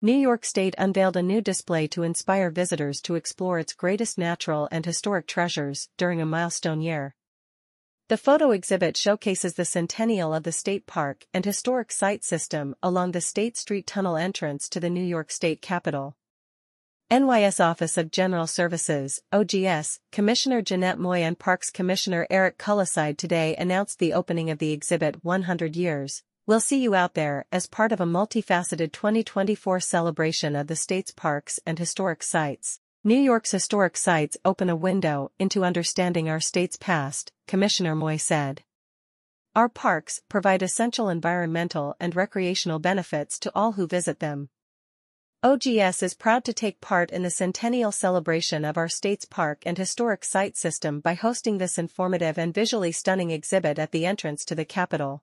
New York State unveiled a new display to inspire visitors to explore its greatest natural and historic treasures during a milestone year. The photo exhibit showcases the centennial of the state park and historic site system along the State Street Tunnel entrance to the New York State Capitol. NYS Office of General Services, OGS, Commissioner Jeanette Moy and Parks Commissioner Erik Kulleseid today announced the opening of the exhibit 100 Years. We'll see you out there as part of a multifaceted 2024 celebration of the state's parks and historic sites. New York's historic sites open a window into understanding our state's past, Commissioner Moy said. Our parks provide essential environmental and recreational benefits to all who visit them. OGS is proud to take part in the centennial celebration of our state's park and historic site system by hosting this informative and visually stunning exhibit at the entrance to the Capitol.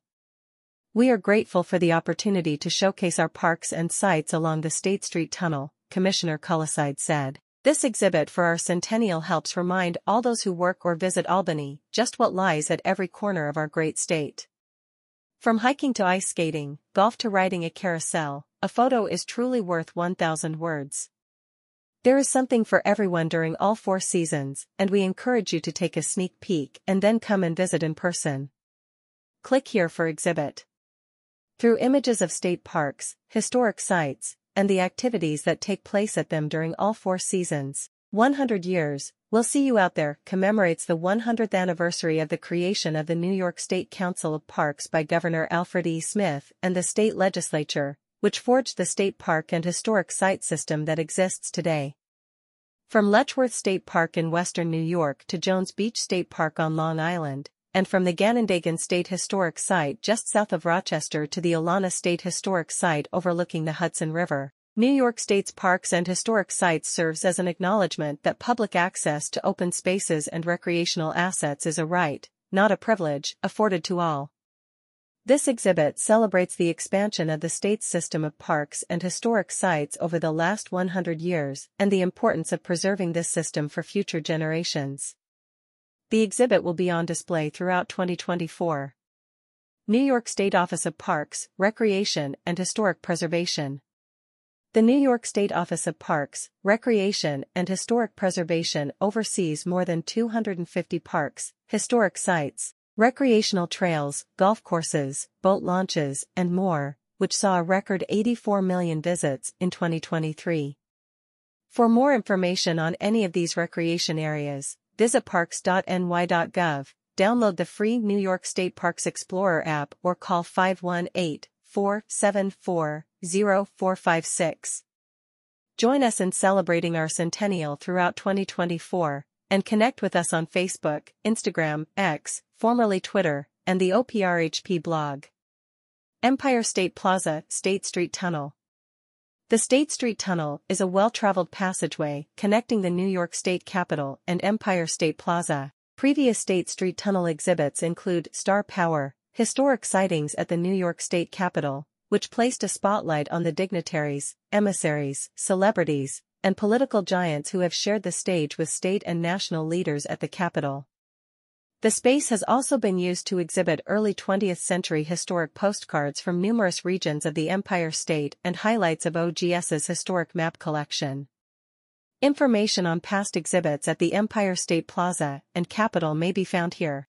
We are grateful for the opportunity to showcase our parks and sites along the State Street Tunnel, Commissioner Kulleseid said. This exhibit for our centennial helps remind all those who work or visit Albany just what lies at every corner of our great state. From hiking to ice skating, golf to riding a carousel, a photo is truly worth 1,000 words. There is something for everyone during all four seasons, and we encourage you to take a sneak peek and then come and visit in person. Click here for exhibit. Through images of state parks, historic sites, and the activities that take place at them during all four seasons, 100 years, We'll See You Out There commemorates the 100th anniversary of the creation of the New York State Council of Parks by Governor Alfred E. Smith and the state legislature, which forged the state park and historic site system that exists today. From Letchworth State Park in western New York to Jones Beach State Park on Long Island, and from the Ganondagan State Historic Site just south of Rochester to the Olana State Historic Site overlooking the Hudson River, New York State's parks and historic sites serves as an acknowledgement that public access to open spaces and recreational assets is a right, not a privilege, afforded to all. This exhibit celebrates the expansion of the state's system of parks and historic sites over the last 100 years and the importance of preserving this system for future generations. The exhibit will be on display throughout 2024. New York State Office of Parks, Recreation and Historic Preservation. The New York State Office of Parks, Recreation and Historic Preservation oversees more than 250 parks, historic sites, recreational trails, golf courses, boat launches, and more, which saw a record 84 million visits in 2023. For more information on any of these recreation areas, visit parks.ny.gov, download the free New York State Parks Explorer app or call 518-474-0456. Join us in celebrating our centennial throughout 2024 and connect with us on Facebook, Instagram, X, formerly Twitter, and the OPRHP blog. Empire State Plaza, State Street Tunnel. The State Street Tunnel is a well-traveled passageway connecting the New York State Capitol and Empire State Plaza. Previous State Street Tunnel exhibits include Star Power, historic sightings at the New York State Capitol, which placed a spotlight on the dignitaries, emissaries, celebrities, and political giants who have shared the stage with state and national leaders at the Capitol. The space has also been used to exhibit early 20th century historic postcards from numerous regions of the Empire State and highlights of OGS's historic map collection. Information on past exhibits at the Empire State Plaza and Capitol may be found here.